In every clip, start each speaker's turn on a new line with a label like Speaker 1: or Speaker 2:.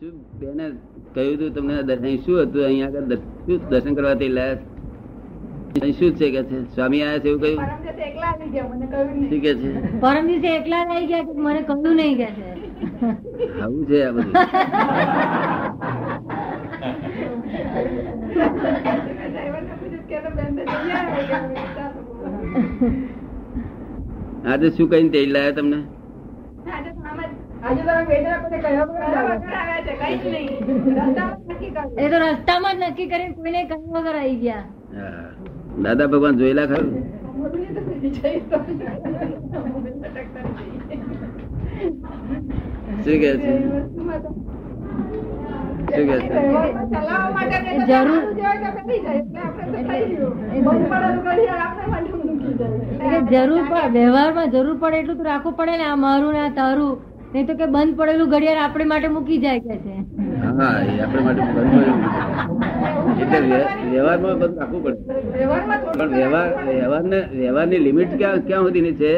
Speaker 1: શું બેને કહ્યું હતું તમને દર્શન શું હતું? અહીંયા આગળ શું દર્શન કરવા તે લાયા અહીં શું છે કે છે? સ્વામી આયા છે એવું કહ્યું?
Speaker 2: પરમ દિવસે એકલા આવી ગયા મને કહ્યું નહીં.
Speaker 1: શું કે છે?
Speaker 3: પરમ દિવસે એકલા જ ગયા કે મને કહ્યું નહીં કે છે?
Speaker 1: આવું છે આ બધું. આજે શું કહીને તેલ લાયા તમને?
Speaker 2: આજે છે, કંઈ જ નહીં.
Speaker 3: એ તો રસ્તામાં જ નક્કી કરીને કોઈને કહ્યું વગર આવી ગયા
Speaker 1: દાદા ભગવાન જોયેલા ખરું. શું કે છે શું કે છે
Speaker 3: જરૂર-
Speaker 2: સારું જેવા તો કરી જાય. એટલે આપણે તો થઈ ગયું. બંધ પડેલું ઘડિયાળ આપણા માટે મૂકી જાય.
Speaker 3: એટલે જરૂર પડે વ્યવહારમાં જરૂર પડે એટલું તો રાખવું પડે ને આ મારું ને આ તારું નહીં તો કે બંધ પડેલું ઘડિયાળ આપણે માટે મૂકી જાય કે છે.
Speaker 1: હા એ આપણે માટે એટલે વ્યવહારમાં બધું રાખવું પડે. પણ વ્યવહાર વ્યવહારને વ્યવહારની લિમિટ ક્યાં ક્યાં સુધીની છે?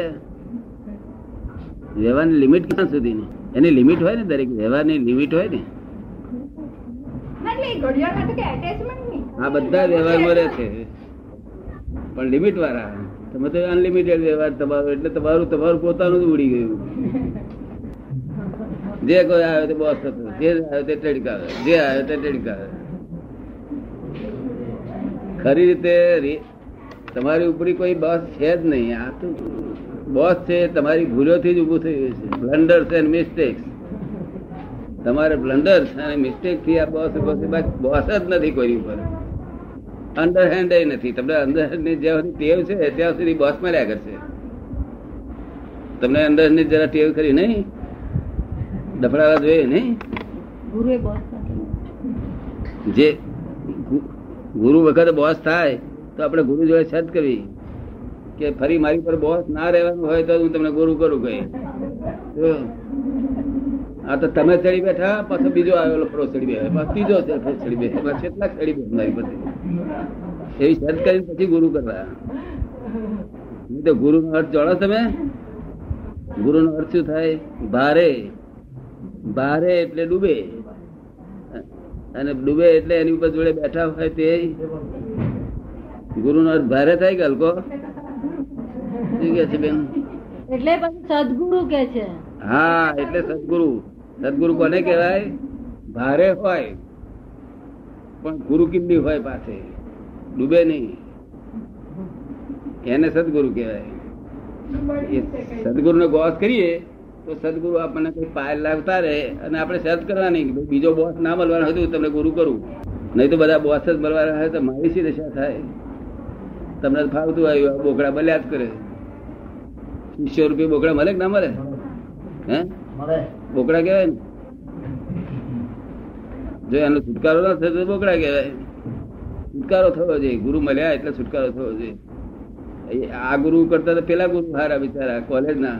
Speaker 1: વ્યવહારની લિમિટ ક્યાં સુધીની? એની લિમિટ હોય ને દરેક વ્યવહારની લિમિટ હોય ને. હા બધા વ્યવહારમાં રહે છે. પણ લિમિટ વાળા તમે તો અનલિમિટેડ વ્યવહાર તમારો એટલે તમારું તમારું પોતાનું જ ઉડી ગયું. જે કોઈ આવે તે બોસ હતો જે આવે તે ટ્રેડિંગ આવે જે આવે તે ટ્રેડિંગ આવે ખરી રીતે તમારી ઉપરી કોઈ બસ છે જ નહીં. આ તો બોસ છે, તમારી ભૂલોથી જ ઉભું થયું છે. બ્લન્ડર્સ એન્ડ મિસ્ટેક્સ તમારે બ્લન્ડર્સ અને મિસ્ટેકથી આ બોસ ઊભો છે. બોસ જ નથી કોઈ ઉપર. અંડરહેન્ડ નથી. તમને અંડરહેન્ડની જ્યાં સુધી ટેવ છે, ત્યાં સુધી બોસ મળ્યા કરશે. તમને અંડરહેન્ડની જરા ટેવ ખરી નહીં? દફડાવા જોઈએ નહીં જે ગુરુ વખત બોસ થાય તો આપણે ગુરુ જોડે છત કરવી. કે ફરી મારી પર બોસ ના રહેવાનું હોય તો હું તમને ગુરુ કરું કઈ આ તો તમે ચડી બેઠા પાછો બીજો આવેલો ફરો ચડી બેઠો. ત્રીજો ચડી ચડી કેટલા ચડી બેઠા મારી પર એવી છત કરીને પછી ગુરુ કરવા. તો ગુરુ નો અર્થ જાણો તમે? ગુરુ નો અર્થ શું થાય? ભારે. ભારે એટલે ડૂબે. અને ડૂબે એટલે એની ઉપર જોડે બેઠા હોય તે ગુરુ નો ભારે થાય કે હલકો? શું કે છે બેન?
Speaker 3: એટલે પછી સદગુરુ કે છે.
Speaker 1: હા એટલે સદગુરુ. સદગુરુ કોને કહેવાય? ભારે હોય. પણ ગુરુ કિમની હોય પાસે? ડૂબે નહીં. એને સદગુરુ કહેવાય. સદગુરુ ને ગોસ કરીએ. તો સદગુરુ આપણને કોઈ પાયલ લાવતા રહે અને આપણે સદ કરવાની બીજો બોસ ના મળવાનો હોય તમને ગુરુ કરું. નહીં તો બધા બોસ જ મળવાના હોય તો મારી શી દશા થાય? તમને ફાવતું આવ્યું આ બોકડા બલ્યા જ કરે. વીસો રૂપિયા બોકડા મળે કે ના મળે? હે? બોકડા કહેવાય ને? જો એનો છુટકારો ના થયો તો બોકડા કહેવાય. છુટકારો થયો છે ગુરુ મળ્યા એટલે છુટકારો થયો છે આ ગુરુ કરતા તો પેલા ગુરુ હારા બિચારા કોલેજ ના.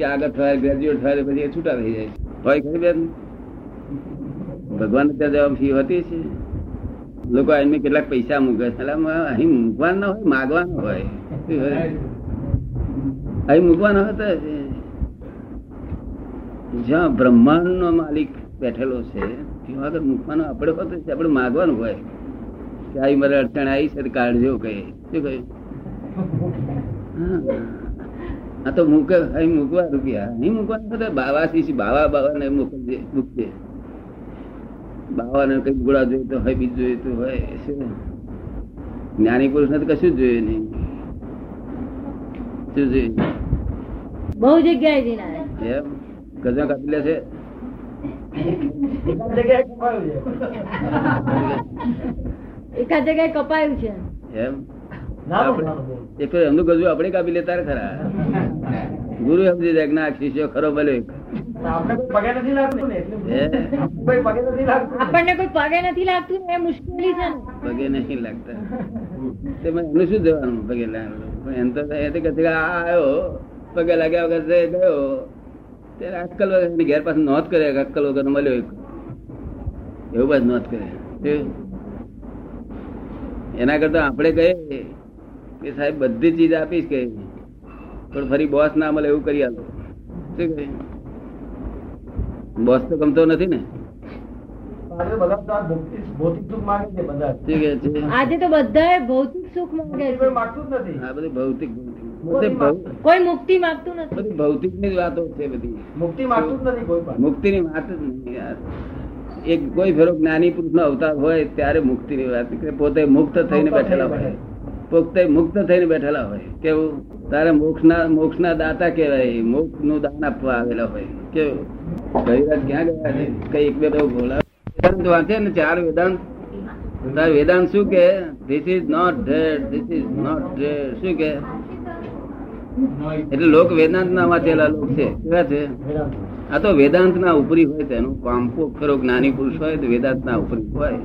Speaker 1: કે આગળ થાય ગ્રેજ્યુએટ થાય, પછી છૂટા થઈ જાય હોય ખરી બેન ભગવાન ત્યાં જવાબ ફી હોતી છે. લોકો એમને કેટલાક પૈસા મૂકે અહીં મૂકવાના હોય, માગવાના હોય. અહીં મૂકવાના હતા જ્યાં બ્રહ્માંડ નો માલિક બેઠેલો છે, ત્યાં આગળ મૂકવાનો આપણે હોતો છે. આપણે માગવાનું હોય. કે આવી મારે અડચણ આવી છે કાઢજો કહે. શું કહ્યું. આ તો મૂકે અહીં મૂકવા રૂપિયા અહીં મૂકવા બધા બાવા શીશી બાવા બાવા ને મૂકજે મૂકજે બાવાને કઈ ગોળા જોઈતો હોય બીજ જોઈતું હોય શું જ્ઞાની પુરુષ ને તો કશું જ જોઈએ નહીં. શું જોઈએ?
Speaker 3: બહુ જગ્યાએ જીના
Speaker 1: એમ? ગજા કાપી લે છે.
Speaker 3: એકાદ જગ્યાએ કપાયું છે.
Speaker 1: એમ? એક તો એમનું ગજુ આપણે કાપી લેતા ખરા. ગુરુ સમજી જાય ના શિષ્યો ખરો ભલે.
Speaker 3: આપણને કોઈ પગે નથી લાગતું એ મુશ્કેલી છે
Speaker 1: પગે નહીં લાગતા. એનું શું જવાનું? પગે પણ એમ તો એ તો કહે છે આવ્યો પગે લાગ્યા વગર તે ગયો. ત્યારે અક્કલ વગર ઘેર પાસે નોંધ કરે કે અક્કલ વગર મળ્યો એક. એવું બસ નોંધ કરે એના કરતા આપણે કહીએ કે સાહેબ બધી ચીજ આપીશ કે પણ ફરી બોસ ના મળે એવું કરી આલો. શું કહે? બોસ તો ગમતો નથી ને?
Speaker 4: આજે તો ભૌતિક ભૌતિક સુખ માંગે છે બધા.
Speaker 1: શું કે છે?
Speaker 3: આજે તો બધાએ ભૌતિક સુખ માંગે
Speaker 4: કોઈ
Speaker 3: છે
Speaker 4: માંગતું જ નથી.
Speaker 1: આ બધી ભૌતિક ભૌતિક. બધી ભૌ-
Speaker 3: કોઈ મુક્તિ માંગતું નથી.
Speaker 1: બધી ભૌતિકની વાતો છે બધી.
Speaker 4: મુક્તિ માંગતું નથી કોઈ
Speaker 1: મુક્તિ ની વાત જ નહીં યાર. એક કોઈ ફેરો જ્ઞાની પુરુષ નો અવતાર હોય ત્યારે મુક્તિ ની વાત પોતે મુક્ત થઈને બેઠેલા હોય. પોતે મુક્ત થઈને બેઠેલા હોય. કેવું? તારે મોક્ષ ના મોક્ષ ના દાતા કહેવાય. મોક્ષનું દાન આપવા આવેલા હોય. કેવું? કઈ રાત ક્યાં ગયા છે? કઈ એક બે બહુ બોલા વેદાંત વાંચે ને ચાર વેદાંત? વેદાંત શું કે this is not dead this is not dead શું કે એટલે લોક વેદાંત ના વાંચેલા લોક છે. કેવા છે? આ તો વેદાંત ના ઉપરી હોય તેનું કામ ખરો જ્ઞાની પુરુષ હોય તો વેદાંત ના ઉપરી હોય.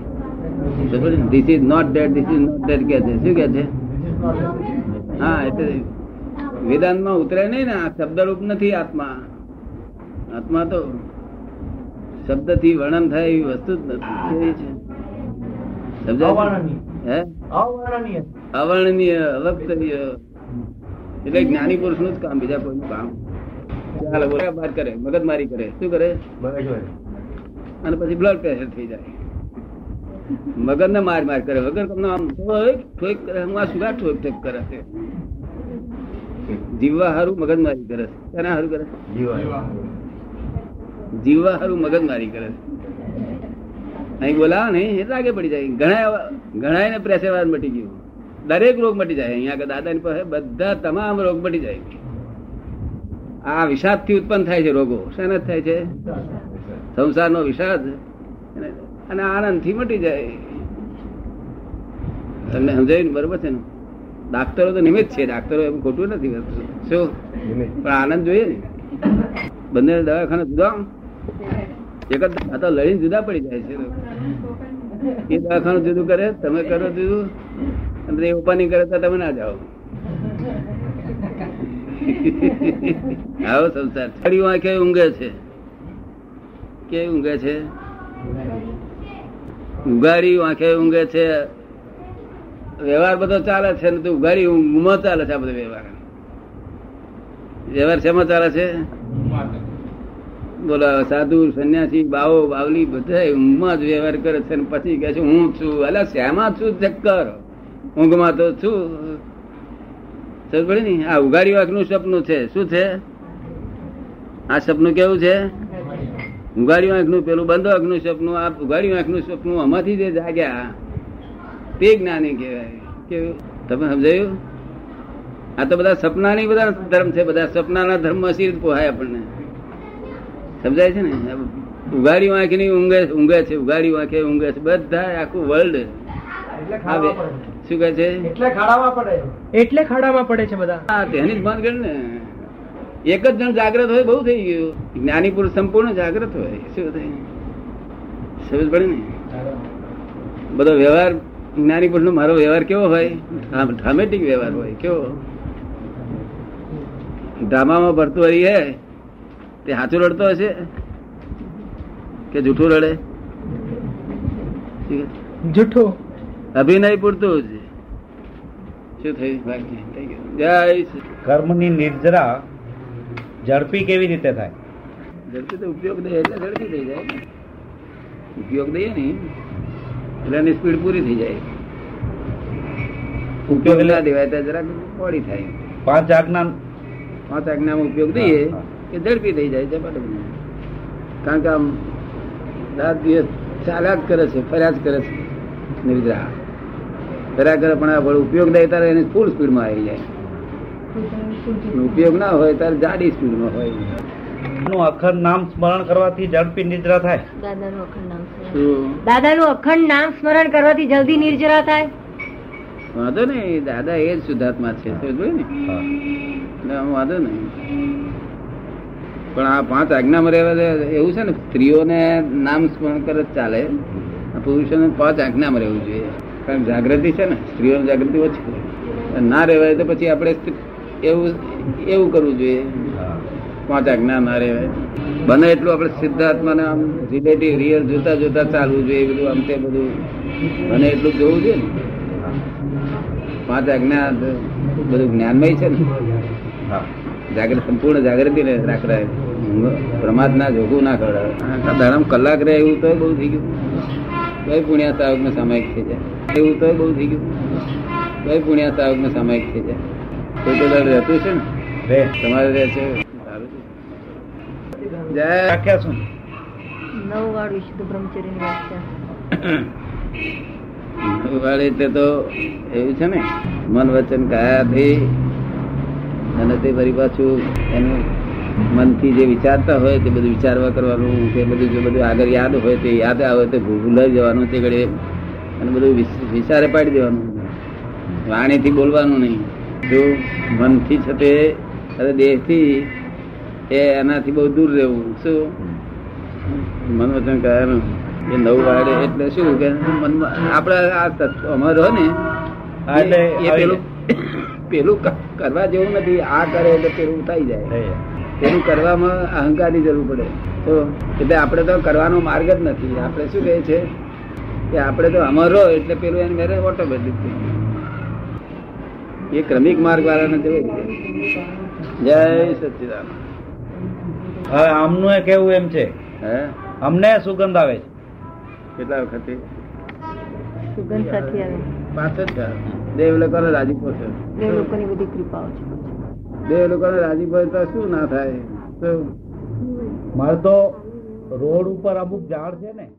Speaker 1: This is not dead this is not dead કે છે. શું કે છે? હા એટલે વેદાંતમાં ઉતરે નહીં ને આ શબ્દરૂપ નથી આત્મા. આત્મા તો શબ્દથી વર્ણન થાય એવી વસ્તુ જ નથી. છે?
Speaker 4: અવર્ણનીય.
Speaker 1: હે?
Speaker 4: અવર્ણનીય.
Speaker 1: અવર્ણનીય અવક્તવ્ય એટલે જ્ઞાની પુરુષનું જ કામ બીજા કોઈનું કામ. ચાલો બોલા બાદ કરે મગજમારી કરે. શું કરે? અને પછી બ્લડ પ્રેશર થઈ જાય. મગજ ને માર માર કરે. વગર તમને આમ ઠોક ઠોક કરે. હું આ સુગા ઠોક ઠોક કરે છે? જીવવા હારું મગજ મારી કરે છે. કેના હારું કરે? જીવવા હારું. મગજ મારી કરે છે. અહીં બોલાવો ને એ લાગે પડી જાય. ઘણા ઘણા ને પ્રેસેવાર મટી ગયું. દરેક રોગ મટી જાય. અહીંયા આગળ દાદાની પાસે બધા તમામ રોગ મટી જાય. આ વિષાદથી ઉત્પન્ન થાય છે રોગો. શેના થાય છે? સંસારનો વિષાદ. અને- અને આનંદથી મટી જાય. તમને સમજાયું બરોબર છે ને? ડાક્ટરો તો નિમિત્ત છે. ડાક્ટરો એમ ખોટું નથી શું? પણ આનંદ જોઈએ ને? બંને દવાખાના જુદા એક જ આ તો લડીને જુદા પડી જાય છે. એ દવાખાનું જુદું કરે તમે કરો જુદું. અને એ ઉપાની કરે તો તમે ના જાઓ. આવો સંસાર. છડીઓ વાંખે ઊંઘે છે. કેવી ઊંઘે છે? ઉઘાડી વાંખે ઊંઘે છે. વ્યવહાર બધો ચાલે છે ને તો ઉઘાડી ઊંઘમાં ચાલે છે આ બધો વ્યવહાર. વ્યવહાર શેમાં ચાલે છે? બોલો, સાધુ, સંન્યાસી, બાવો, બાવલી બધા ઊંઘમાં જ વ્યવહાર કરે છે ને પછી કહે છે, હું છું. એટલે શ્યામાં છું? ચક્કર. ઊંઘમાં તો છું. સમજ પડી આ ઉઘાડી વાંખનું સપનું છે. શું છે? આ સપનું કેવું છે? ઉઘાડી આંખનું પેલું બંધ આંખનું સપનું આ ઉઘાડી આંખનું સપનું આમાંથી જે જાગ્યા તે જ્ઞાની કહેવાય. કે તમે સમજાયું? આ તો બધા સપનાની બધા ધર્મ છે બધા સપનાના ધર્મ સી પોહાય આપણને. સમજાય છે ને? ઉઘાડી વાંખી ની ઊંઘે ઊંઘે છે ઉઘાડી વાંખે ઊંઘે છે બધા આખું વર્લ્ડ
Speaker 4: એટલે
Speaker 1: શું કહે છે?
Speaker 4: એટલે ખાડામાં પડે.
Speaker 5: એટલે ખાડામાં પડે છે બધા.
Speaker 1: હા તેની જ બંધ ગણ ને. એક જ જણ જાગ્રત હોય બહુ થઈ ગયું. જ્ઞાની પુરુષ સંપૂર્ણ જાગ્રત હોય. શું થાય? સમજ પડે ને? બધો વ્યવહાર જ્ઞાની પુરુષ નો મારો વ્યવહાર કેવો હોય? ડ્રામેટિક વ્યવહાર હોય. કેવો? ડ્રામામાં ભરતું હરી હે. તે સાચું રડતો હશે? કે જૂઠું રડે?
Speaker 5: જૂઠું.
Speaker 1: અભિનય પૂરતું જ. શું થયું? બાકી થઈ ગયું. જય
Speaker 6: કર્મની નિર્જરા ઝડપી કેવી રીતે થાય?
Speaker 1: ઝડપી તો ઉપયોગ દે એટલે ઝડપી થઈ જાય ઉપયોગ દઈએ ને એટલે એની સ્પીડ પૂરી થઈ જાય. ઉપયોગ ના દેવાય તો જરાક મોડી થાય.
Speaker 6: પાંચ આજ્ઞા
Speaker 1: પાંચ આજ્ઞામાં ઉપયોગ દઈએ કે ઝડપી થઈ જાય છે કારણ કે આમ રાત દિવસ ચાલ્યા જ કરે છે ફર્યા જ કરે છે નિર્જરા ફર્યા કરે પણ આ ઉપયોગ દે ત્યારે એની ફૂલ સ્પીડમાં આવી જાય. ઉપયોગ ના હોય ત્યારે જાડી સ્પીડમાં હોય.
Speaker 6: નું અખંડ નામ સ્મરણ કરવાથી ઝડપી નિદ્રા થાય.
Speaker 3: દાદાનું અખંડ નામ સ્મરણ. દાદાનું અખંડ નામ સ્મરણ કરવાથી જલ્દી નિર્જરા થાય.
Speaker 1: વાંધો નહીં દાદા એ જ શુદ્ધાત્મા છે ને? વાંધો નહીં. પણ આ પાંચ આજ્ઞામાં રહેવા દે, એવું છે ને સ્ત્રીઓને નામ સ્મરણ કરે જ ચાલે. આ પુરુષોને પાંચ આજ્ઞામાં રહેવું જોઈએ. કારણ જાગૃતિ છે ને સ્ત્રીઓની જાગૃતિ ઓછી ના રહેવાય તો પછી આપણે એવું એવું કરવું જોઈએ. પાંચ આજ્ઞા ના રહે બને એટલું આપણે સિદ્ધાર્થમાં આમ રિલેટિવ રિયલ જોતા જોતા ચાલવું જોઈએ બધું આમ તે બધું. બને એટલું જોવું જોઈએ ને. પાંચ આજ્ઞા બધું જ્ઞાનમય છે ને. જાગૃત, સંપૂર્ણ જાગૃતિ ને રાખે પ્રમાદ ના, જોગું ના કરે દાડામાં કલાક રહે એવું તો બહુ થઈ ગયું. કઈ પુણ્યા સાહેબ નો સામાયિક થઈ એવું તો બહુ થઈ ગયું. કઈ પુણ્યા સાહેબ નો સામાયિક થઈ જાય. રહેતું છે ને?
Speaker 6: રે.
Speaker 1: તમારે રહે છે. જય.
Speaker 6: શું
Speaker 3: નવ વાળું શુદ્ધ બ્રહ્મચર્યની વ્યાખ્યા
Speaker 1: વાળી તે તો એવું છે ને મન વચન કાયાથી અને તે ફરી પાછું એનું મનથી જે વિચારતા હોય તે બધું વિચારવા કરવાનું તે બધું જે બધું આગળ યાદ હોય તે યાદ આવે તો ભૂલાઈ જવાનું તે ઘડે અને બધું વિચારે પાડી દેવાનું. વાણીથી બોલવાનું નહીં. જો મનથી છે તે અને દેહથી એ એનાથી બહુ દૂર રહેવું. શું? મન વચન કાયાનું એ નવું વાળે એટલે શું કે મનમાં આપડે આ તત્વ અમારો ને
Speaker 6: એટલે
Speaker 1: એ- પેલું પેલું કરવા જેવું નથી. આ કરે એટલે પેલું થઈ જાય.
Speaker 6: થઈ
Speaker 1: પેલું કરવામાં અહંકારની જરૂર પડે. તો એટલે આપણે તો કરવાનો માર્ગ જ નથી. આપણે શું કહે છે? કે આપણે તો અમારો એટલે પેલું એને મેરે ઓટોમેટિક એ ક્રમિક માર્ગ વાળાને જવું જય સચિદાન
Speaker 6: હવે આમનું એ કેવું એમ છે?
Speaker 1: હે?
Speaker 6: અમને સુગંધ આવે છે.
Speaker 1: કેટલા વખતે?
Speaker 3: સુગંધ સાથે આવે.
Speaker 1: પાંચ દેવ લોકોને રાજીપો છે
Speaker 3: દેવ લોકોની બધી કૃપાઓ છે.
Speaker 1: દેવ લોકોને રાજીપો તો શું ના થાય? તો
Speaker 6: મારે તો રોડ ઉપર અમુક ઝાડ છે ને